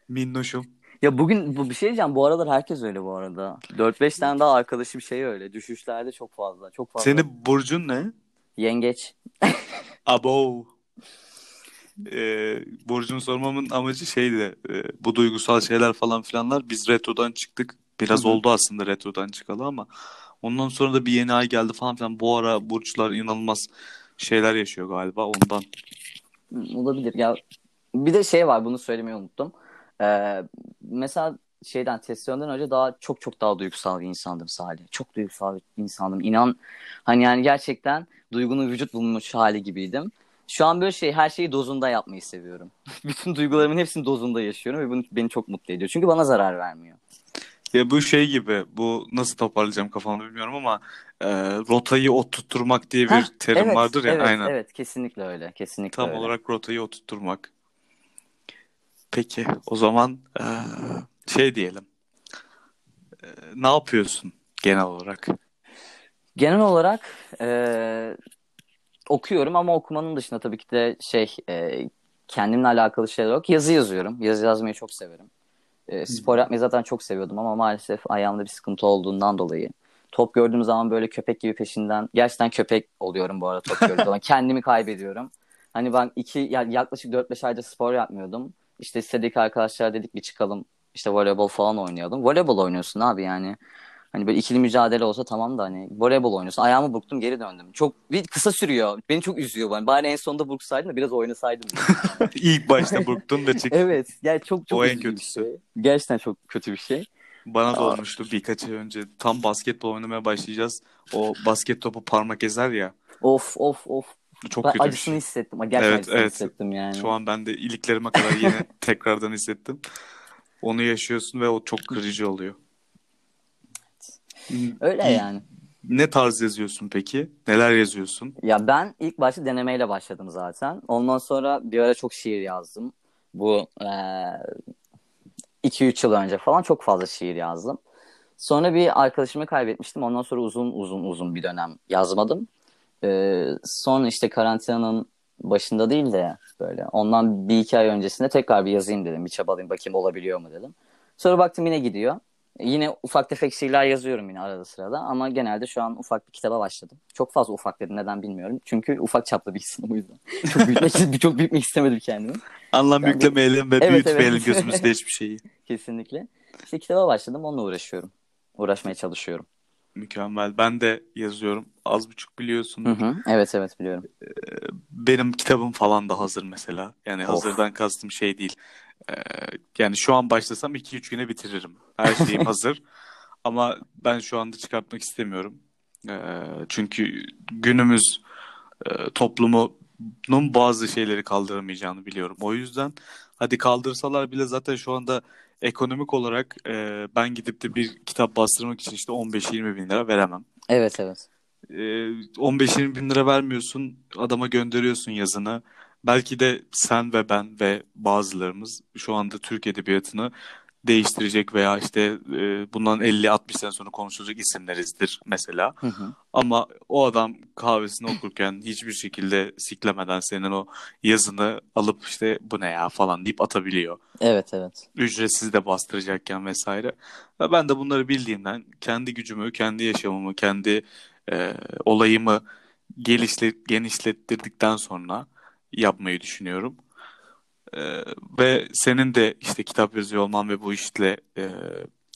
minnoşum. Ya bugün bu bir şey diyeceğim. Bu aralar herkes öyle bu arada. 4-5 tane daha arkadaşım şey öyle. Düşüşlerde çok fazla. Çok fazla. Senin burcun ne? Yengeç. Abo. Ee, Burcu'nu sormamın amacı şeydi. e, bu duygusal şeyler falan filanlar. Biz retrodan çıktık. Biraz Hı hı. oldu aslında retrodan çıkalı ama ondan sonra da bir yeni ay geldi falan filan. Bu ara burçlar inanılmaz şeyler yaşıyor galiba ondan. Hı, Olabilir. Ya bir de şey var bunu söylemeyi unuttum. Ee, mesela şeyden testosterondan önce daha çok çok daha duygusal bir insandım Salih. Çok duygusal bir insandım. İnan hani yani gerçekten duygunun vücut bulmuş hali gibiydim. Şu an böyle şey her şeyi dozunda yapmayı seviyorum. Bütün duygularımın hepsini dozunda yaşıyorum ve bunu beni çok mutlu ediyor. Çünkü bana zarar vermiyor. Ya bu şey gibi bu nasıl toparlayacağım kafamda bilmiyorum ama e, rotayı oturtturmak diye bir Heh, terim evet, vardır ya evet, aynen. evet kesinlikle öyle. Kesinlikle Tam öyle. olarak rotayı oturtturmak. Peki o zaman e, şey diyelim. E, ne yapıyorsun genel olarak? Genel olarak e, okuyorum ama okumanın dışında tabii ki de şey e, kendimle alakalı şeyler yok. Yazı yazıyorum. Yazı yazmayı çok severim. E, spor yapmayı zaten çok seviyordum ama maalesef ayağımda bir sıkıntı olduğundan dolayı top gördüğüm zaman böyle köpek gibi peşinden gerçekten köpek oluyorum bu arada top gördüğüm zaman. Kendimi kaybediyorum. Hani ben iki ya yaklaşık 4-5 aydır spor yapmıyordum. İşte istedik arkadaşlar dedik bir çıkalım. İşte voleybol falan oynayalım. Voleybol oynuyorsun abi yani. Hani böyle ikili mücadele olsa tamam da hani voleybol oynuyorsun. Ayağımı burktum geri döndüm. Çok bir kısa sürüyor. Beni çok üzüyor. Yani bari en sonunda burksaydım da biraz oynasaydım. İlk başta burktun da çık. evet. Yani çok çok O en kötüsü. şey. Gerçekten çok kötü bir şey. Bana da Aa. olmuştu birkaç ay önce. Tam basketbol oynamaya başlayacağız. O basket topu parmak ezer ya. Of of of. Çok Ben kötü acısını şey. hissettim. Gerçekten Evet, acısını evet. hissettim yani. Şu an ben de iliklerime kadar yeni tekrardan hissettim. Onu yaşıyorsun ve o çok kırıcı oluyor. Öyle yani. Ne tarz yazıyorsun peki? Neler yazıyorsun? Ya ben ilk başta denemeyle başladım zaten. Ondan sonra bir ara çok şiir yazdım. Bu 2-3 yıl önce falan çok fazla şiir yazdım. Sonra bir arkadaşımı kaybetmiştim. Ondan sonra uzun uzun uzun bir dönem yazmadım. Ee, sonra işte karantinanın başında değil de böyle ondan bir iki ay öncesinde tekrar bir yazayım dedim. Bir çabalayayım bakayım olabiliyor mu dedim. Sonra baktım yine gidiyor. Yine ufak tefek şiirler yazıyorum yine arada sırada ama genelde şu an ufak bir kitaba başladım. Çok fazla ufak dedim neden bilmiyorum. Çünkü ufak çaplı bir isim o yüzden. Çok büyütmek, çok büyütmek istemedim kendimi. Anlam ben yüklemeyelim ve evet, büyütmeyelim evet. gözümüzde hiçbir şeyi. Kesinlikle. İşte kitaba başladım onunla uğraşıyorum. Uğraşmaya çalışıyorum. Mükemmel. Ben de yazıyorum. Az buçuk biliyorsun. Hı hı. Evet evet biliyorum. Benim kitabım falan da hazır mesela. Yani of. hazırdan kastım şey değil. Yani şu an başlasam 2-3 güne bitiririm. Her şeyim hazır. Ama ben şu anda çıkartmak istemiyorum. Çünkü günümüz toplumunun bazı şeyleri kaldıramayacağını biliyorum. O yüzden hadi kaldırsalar bile zaten şu anda ekonomik olarak ben gidip de bir kitap bastırmak için işte 15-20 bin lira veremem. Evet evet. 15-20 bin lira vermiyorsun adama gönderiyorsun yazını belki de sen ve ben ve bazılarımız şu anda Türk Edebiyatı'nı değiştirecek veya işte e, bundan 50-60 sene sonra konuşulacak isimlerizdir mesela. Hı hı. Ama o adam kahvesini okurken hiçbir şekilde siklemeden senin o yazını alıp işte bu ne ya falan deyip atabiliyor. Evet evet. Ücretsiz de bastıracakken vesaire. Ve ben de bunları bildiğimden kendi gücümü, kendi yaşamımı, kendi e, olayımı gelişle, genişlettirdikten sonra yapmayı düşünüyorum. Ee, ve senin de işte kitap yazıyor olman ve bu işle e,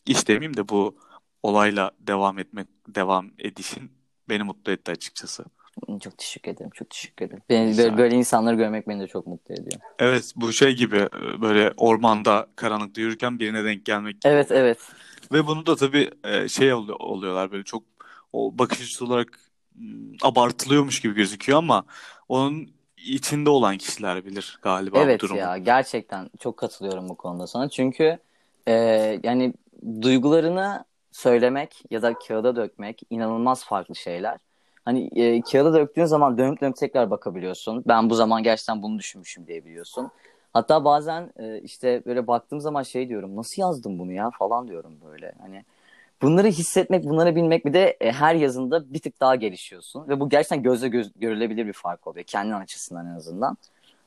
iş demeyeyim de bu olayla devam etmek devam edişin beni mutlu etti açıkçası. Çok teşekkür ederim. Çok teşekkür ederim. Beni, böyle, böyle insanları görmek beni de çok mutlu ediyor. Evet bu şey gibi e, böyle ormanda karanlıkta yürürken birine denk gelmek gibi. Evet evet. Ve bunu da tabii e, şey oluyorlar böyle çok o bakış açısı olarak abartılıyormuş gibi gözüküyor ama onun içinde olan kişiler bilir galiba evet bu durumu. Evet ya gerçekten çok katılıyorum bu konuda sana. Çünkü e, yani duygularını söylemek ya da kağıda dökmek inanılmaz farklı şeyler. Hani e, kağıda döktüğün zaman dönüp dönüp tekrar bakabiliyorsun. Ben bu zaman gerçekten bunu düşünmüşüm diyebiliyorsun. Hatta bazen e, işte böyle baktığım zaman şey diyorum nasıl yazdım bunu ya falan diyorum böyle. Hani bunları hissetmek, bunları bilmek bir de e, her yazında bir tık daha gelişiyorsun. Ve bu gerçekten gözle göz, görülebilir bir fark oluyor. Kendin açısından en azından.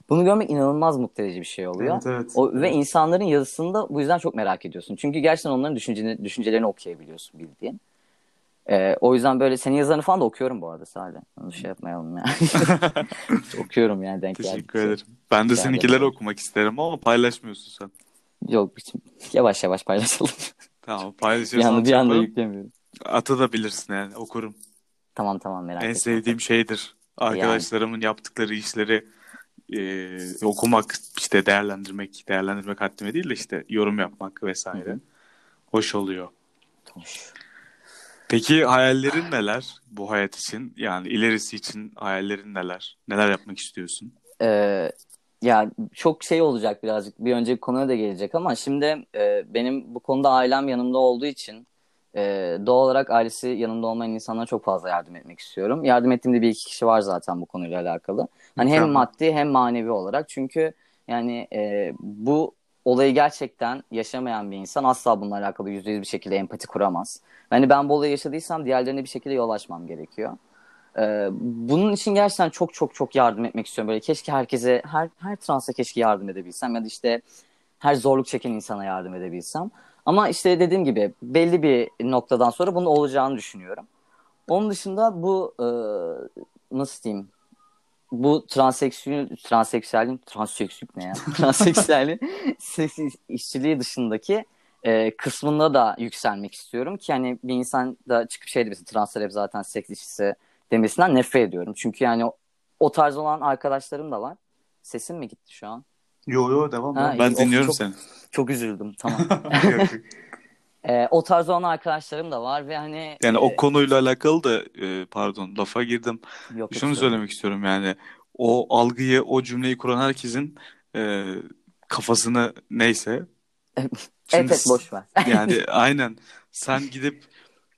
Bunu görmek inanılmaz mutlu edici bir şey oluyor. Evet, evet. O, ve insanların yazısını da bu yüzden çok merak ediyorsun. Çünkü gerçekten onların düşüncelerini, düşüncelerini okuyabiliyorsun bildiğin. Ee, o yüzden böyle senin yazılarını falan da okuyorum bu arada Salih. Onu şey yapmayalım yani. okuyorum yani denk Teşekkür ederim. Ben de seninkileri okumak isterim ama paylaşmıyorsun sen. Yok yavaş yavaş paylaşalım. Tamam paylaşırsan. Bir anda, bir anda yüklemiyorum. Atabilirsin yani okurum. Tamam tamam merak etme. En sevdiğim şeydir. Arkadaşlarımın yani. yaptıkları işleri e, okumak, işte değerlendirmek, değerlendirmek haddime değil de işte yorum yapmak vesaire. Hı-hı. Hoş oluyor. Hoş. Peki hayallerin neler bu hayat için? Yani ilerisi için hayallerin neler? Neler yapmak istiyorsun? Ee, ya çok şey olacak birazcık bir önceki konuya da gelecek ama şimdi e, benim bu konuda ailem yanımda olduğu için e, doğal olarak ailesi yanımda olmayan insanlara çok fazla yardım etmek istiyorum. Yardım ettiğimde bir iki kişi var zaten bu konuyla alakalı. Hani hem maddi hem manevi olarak çünkü yani e, bu olayı gerçekten yaşamayan bir insan asla bununla alakalı yüzde yüz bir şekilde empati kuramaz. Yani ben bu olayı yaşadıysam diğerlerine bir şekilde yol açmam gerekiyor. Ee, bunun için gerçekten çok çok çok yardım etmek istiyorum. Böyle keşke herkese, her her transa keşke yardım edebilsem ya da işte her zorluk çeken insana yardım edebilsem. Ama işte dediğim gibi belli bir noktadan sonra bunun olacağını düşünüyorum. Onun dışında bu e, nasıl diyeyim? Bu transseksüel transseksüelin transseksüel ne ya? transseksüelin seks işçiliği dışındaki e, kısmında da yükselmek istiyorum ki hani bir insan da çıkıp şey demesin translar hep zaten seks işçisi demesinden nefret ediyorum. Çünkü yani o, o tarz olan arkadaşlarım da var. Sesim mi gitti şu an? Yo yo devam. Ha, ben iyi, dinliyorum çok, seni. Çok üzüldüm tamam. e, o tarz olan arkadaşlarım da var ve hani yani e, o konuyla alakalı da e, pardon lafa girdim. Yok, Şunu söylemek istiyorum yani o algıyı o cümleyi kuran herkesin e, kafasını neyse evet boş ver. yani aynen sen gidip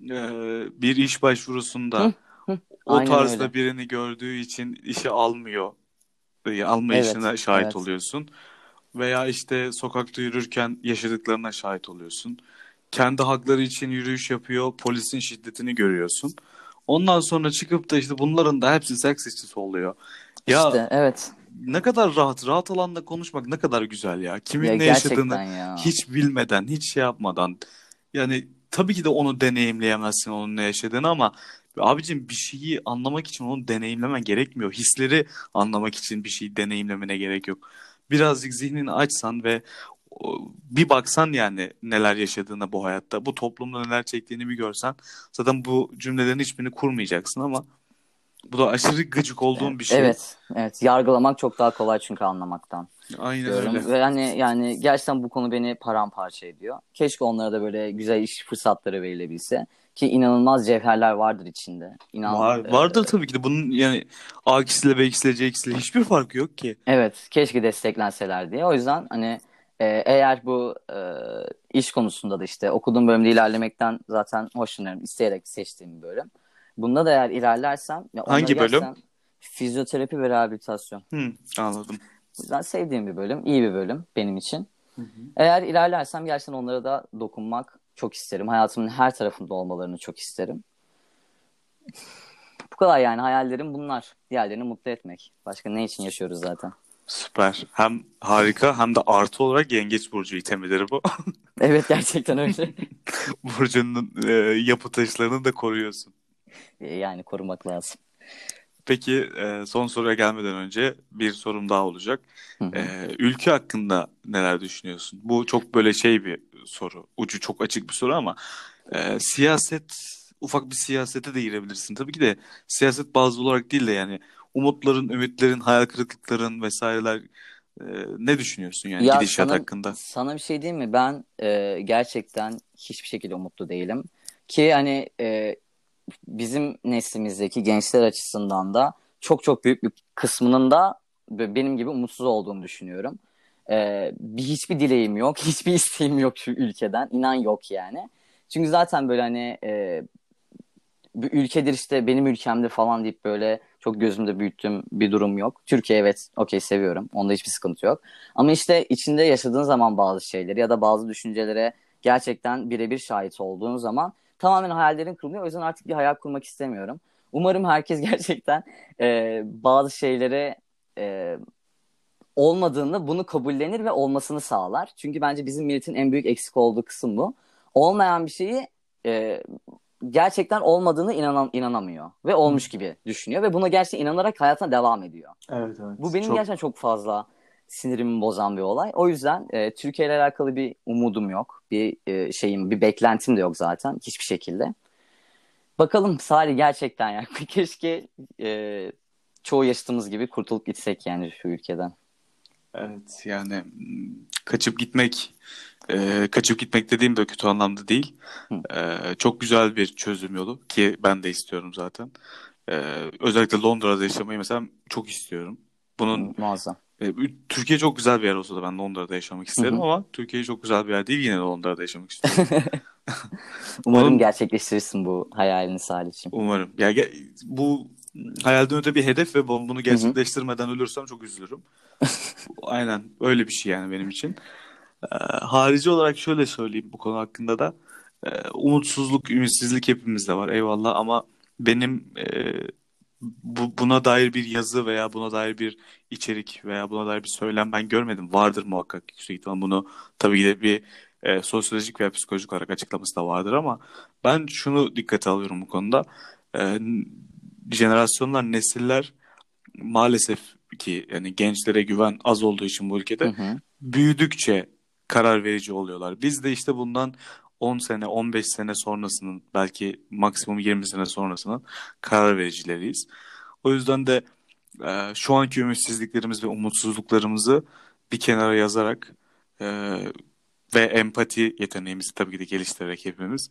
e, bir iş başvurusunda o Aynen tarzda öyle. birini gördüğü için işe almıyor. Almayışına evet, şahit evet. oluyorsun. veya işte sokakta yürürken yaşadıklarına şahit oluyorsun. Kendi hakları için yürüyüş yapıyor, polisin şiddetini görüyorsun. Ondan sonra çıkıp da işte bunların da hepsi seks işçisi oluyor. Ya İşte evet. ne kadar rahat, rahat alanda konuşmak ne kadar güzel ya. Kimin Ya ne yaşadığını ya. hiç bilmeden, hiç şey yapmadan. Yani tabii ki de onu deneyimleyemezsin onun ne yaşadığını ama abicim bir şeyi anlamak için onu deneyimlemen gerekmiyor. Hisleri anlamak için bir şeyi deneyimlemene gerek yok. Birazcık zihnini açsan ve bir baksan yani neler yaşadığına bu hayatta, bu toplumda neler çektiğini bir görsen zaten bu cümlelerin hiçbirini kurmayacaksın ama bu da aşırı gıcık olduğum bir şey. Evet, evet. Yargılamak çok daha kolay çünkü anlamaktan. Aynen diyorum. öyle. Ve hani yani gerçekten bu konu beni paramparça ediyor. Keşke onlara da böyle güzel iş fırsatları verilebilse. Ki inanılmaz cevherler vardır içinde. İnan, Var, e, vardır tabii ki de bunun yani A ikisiyle B ikisiyle C ikisiyle hiçbir farkı yok ki. Evet, keşke desteklenseler diye. O yüzden hani e, eğer bu e, iş konusunda da işte okuduğum bölümde ilerlemekten zaten hoşlanıyorum. İsteyerek seçtiğim bir bölüm. Bunda da eğer ilerlersem ya Hangi bölüm? Fizyoterapi ve rehabilitasyon. Hı, anladım. Yüzden sevdiğim bir bölüm, iyi bir bölüm benim için. Eğer ilerlersem gerçekten onlara da dokunmak çok isterim. Hayatımın her tarafında olmalarını çok isterim. Bu kadar yani hayallerim bunlar. Diğerlerini mutlu etmek. Başka ne için yaşıyoruz zaten? Süper. Hem harika hem de artı olarak Yengeç Burcu itemidir bu. Evet gerçekten öyle. Burcu'nun e, yapı taşlarını da koruyorsun. yani korumak lazım. Peki e, son soruya gelmeden önce bir sorum daha olacak. Hı hı. E, ülke hakkında neler düşünüyorsun? Bu çok böyle şey bir soru. Ucu çok açık bir soru ama e, siyaset ufak bir siyasete de girebilirsin. Tabii ki de siyaset bazı olarak değil de yani umutların, ümitlerin, hayal kırıklıkların vesaireler e, ne düşünüyorsun yani Ya gidişat sana, hakkında? sana bir şey diyeyim mi? Ben e, gerçekten hiçbir şekilde umutlu değilim. Ki hani e, bizim neslimizdeki gençler açısından da çok çok büyük bir kısmının da benim gibi umutsuz olduğunu düşünüyorum. E, bir hiçbir dileğim yok, hiçbir isteğim yok şu ülkeden. İnan yok yani. Çünkü zaten böyle hani e, bir ülkedir işte benim ülkemdir falan deyip böyle çok gözümde büyüttüğüm bir durum yok. Türkiye evet okey seviyorum. Onda hiçbir sıkıntı yok. Ama işte içinde yaşadığın zaman bazı şeyleri ya da bazı düşüncelere gerçekten birebir şahit olduğun zaman tamamen hayallerin kırılıyor. O yüzden artık bir hayal kurmak istemiyorum. Umarım herkes gerçekten e, bazı şeylere e, olmadığını bunu kabullenir ve olmasını sağlar. Çünkü bence bizim milletin en büyük eksik olduğu kısım bu. Olmayan bir şeyi e, gerçekten olmadığını inanan, inanamıyor ve olmuş gibi düşünüyor ve buna gerçekten inanarak hayatına devam ediyor. Evet evet. Bu benim Çok- gerçekten çok fazla sinirimi bozan bir olay. O yüzden e, Türkiye ile alakalı bir umudum yok. Bir e, şeyim, bir beklentim de yok zaten hiçbir şekilde. Bakalım Salih gerçekten ya. Keşke e, çoğu yaşadığımız gibi kurtulup gitsek yani şu ülkeden. Evet yani kaçıp gitmek e, kaçıp gitmek dediğim de kötü anlamda değil. Hı. E, çok güzel bir çözüm yolu ki ben de istiyorum zaten. E, özellikle Londra'da yaşamayı mesela çok istiyorum. Bunun Muazzam. E, Türkiye çok güzel bir yer olsa da ben Londra'da yaşamak isterim ama Türkiye çok güzel bir yer değil yine de Londra'da yaşamak istiyorum. Umarım Onun- gerçekleştirirsin bu hayalini Salih'ciğim. Umarım. Ya ge- bu hayalden öte bir hedef ve bu- bunu gerçekleştirmeden ölürsem çok üzülürüm. Aynen öyle bir şey yani benim için. Ee, harici olarak şöyle söyleyeyim bu konu hakkında da. Ee, umutsuzluk, ümitsizlik hepimizde var eyvallah ama benim e, bu, buna dair bir yazı veya buna dair bir içerik veya buna dair bir söylem ben görmedim. Vardır muhakkak yüksek ihtimal bunu tabii ki de bir e, sosyolojik veya psikolojik olarak açıklaması da vardır ama ben şunu dikkate alıyorum bu konuda. Ee, jenerasyonlar, nesiller maalesef ki yani gençlere güven az olduğu için bu ülkede Hı hı. büyüdükçe karar verici oluyorlar. Biz de işte bundan 10 sene, 15 sene sonrasının belki maksimum 20 sene sonrasının karar vericileriyiz. O yüzden de e, şu anki ümitsizliklerimiz ve umutsuzluklarımızı bir kenara yazarak e, ve empati yeteneğimizi tabii ki de geliştirerek hepimiz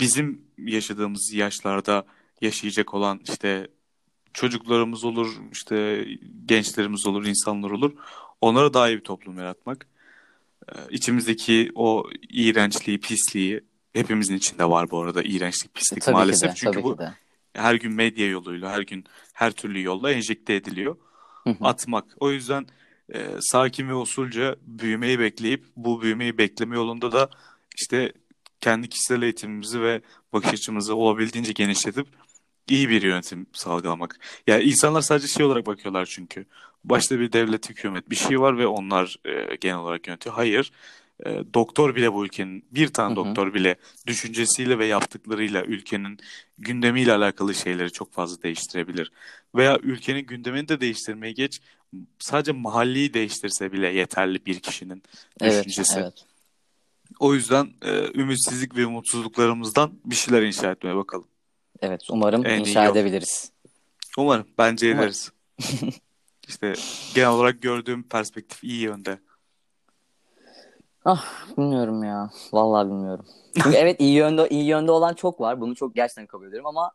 bizim yaşadığımız yaşlarda yaşayacak olan işte çocuklarımız olur, işte gençlerimiz olur, insanlar olur. Onlara daha iyi bir toplum yaratmak. Ee, İçimizdeki o iğrençliği, pisliği hepimizin içinde var bu arada iğrençlik, pislik Tabii maalesef. ki de, Çünkü tabii bu ki de. her gün medya yoluyla, her gün her türlü yolla enjekte ediliyor. Hı hı. Atmak. O yüzden e, sakin ve usulca büyümeyi bekleyip bu büyümeyi bekleme yolunda da işte kendi kişisel eğitimimizi ve bakış açımızı olabildiğince genişletip iyi bir yönetim sağlamak. Yani insanlar sadece şey olarak bakıyorlar çünkü. Başta bir devlet, hükümet bir şey var ve onlar e, genel olarak yönetiyor. Hayır. E, doktor bile bu ülkenin, bir tane Hı hı. doktor bile düşüncesiyle ve yaptıklarıyla ülkenin gündemiyle alakalı şeyleri çok fazla değiştirebilir. Veya ülkenin gündemini de değiştirmeyi geç, sadece mahalleyi değiştirse bile yeterli bir kişinin Evet, düşüncesi. evet. O yüzden e, ümitsizlik ve umutsuzluklarımızdan bir şeyler inşa etmeye bakalım. Evet, umarım En inşa edebiliriz. Umarım. Bence Umarım. ederiz. İşte genel olarak gördüğüm perspektif iyi yönde. Ah, bilmiyorum ya. Vallahi bilmiyorum. Çünkü evet iyi yönde iyi yönde olan çok var. Bunu çok gerçekten kabul ediyorum ama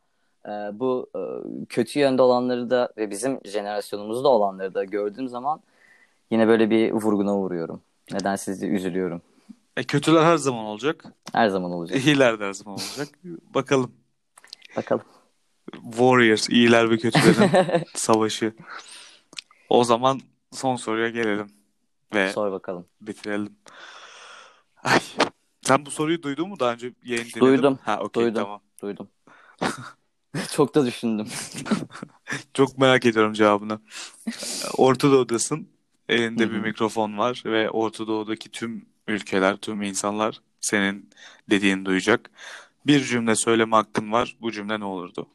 e, bu e, kötü yönde olanları da ve bizim jenerasyonumuzda olanları da gördüğüm zaman yine böyle bir vurguna vuruyorum. Neden sizi üzülüyorum. E, kötüler her zaman olacak. Her zaman olacak. İyiler de her zaman olacak. Bakalım. Bakalım. Warriors, iyiler ve kötülerin savaşı. O zaman son soruya gelelim ve Sor bakalım. bitirelim. Ay. Sen bu soruyu duydun mu daha önce yayın dinledin Duydum. Ha, okey Duydum. tamam. Duydum. Çok da düşündüm. Çok merak ediyorum cevabını. Orta Doğu'dasın. Elinde bir mikrofon var ve Orta Doğu'daki tüm ülkeler, tüm insanlar senin dediğini duyacak. Bir cümle söyleme hakkın var. Bu cümle ne olurdu?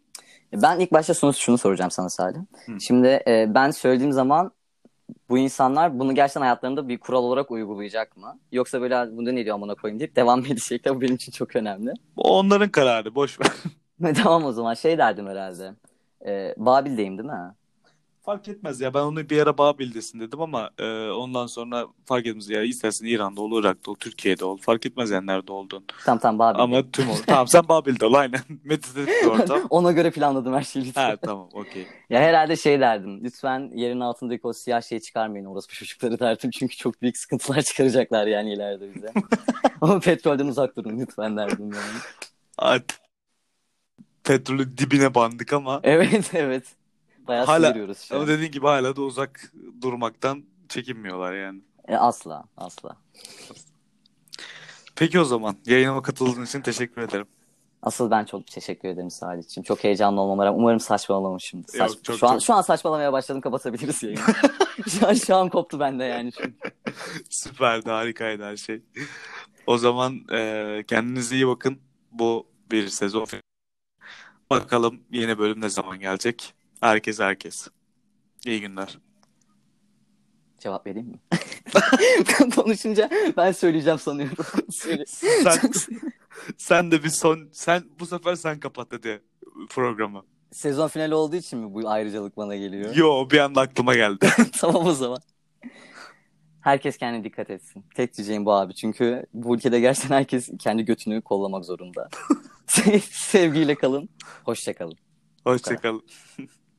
Ben ilk başta şunu, şunu soracağım sana Salih. Hı. Şimdi e, ben söylediğim zaman bu insanlar bunu gerçekten hayatlarında bir kural olarak uygulayacak mı? Yoksa böyle bunu ne diyor amına koyayım deyip devam edecekler? Bu benim için çok önemli. Bu onların kararı. Boş ver. tamam o zaman şey derdim herhalde. E, Babil'deyim değil mi? Fark etmez ya. Ben onu bir ara Babil'desin dedim ama e, ondan sonra fark etmez ya. İstersen İran'da ol, Irak'ta ol, Türkiye'de ol. Fark etmez yani nerede olduğun. Tamam tamam Babil'deyim. Ama tüm ol. Tamam sen Babil'de ol aynen. Meditatif bir ortam. Ona göre planladım her şeyi. ha tamam okey. Ya herhalde şey derdim. Lütfen yerin altındaki o siyah şeyi çıkarmayın orası çocukları derdim. Çünkü çok büyük sıkıntılar çıkaracaklar yani ileride bize. Ama petrolden uzak durun lütfen derdim yani. Petrolü dibine bandık ama Evet evet. Bayağı Hala- sıyırıyoruz şu ama dediğin gibi hala da uzak durmaktan çekinmiyorlar yani. E, asla asla. Peki o zaman yayınıma katıldığın için teşekkür ederim. Asıl ben çok teşekkür ederim Salih'ciğim. Çok heyecanlı olmama rağmen umarım saçmalamamışımdır. Saç... Yok, çok- şu an çok- şu an saçmalamaya başladım kapatabiliriz yayını. şu an şu an koptu bende yani. Süperdi, harikaydı her şey. O zaman e, kendinize iyi bakın. Bu bir sezon. Bakalım yeni bölüm ne zaman gelecek. Herkes herkes. İyi günler. Cevap vereyim mi? Konuşunca ben söyleyeceğim sanıyorum. Sen, sen de bir son sen bu sefer sen kapat hadi programı. Sezon finali olduğu için mi bu ayrıcalık bana geliyor? Yo bir anda aklıma geldi. tamam o zaman. Herkes kendine dikkat etsin. Tek diyeceğim bu abi. Çünkü bu ülkede gerçekten herkes kendi götünü kollamak zorunda. Sevgiyle kalın. Hoşça kalın. Hoşçakalın.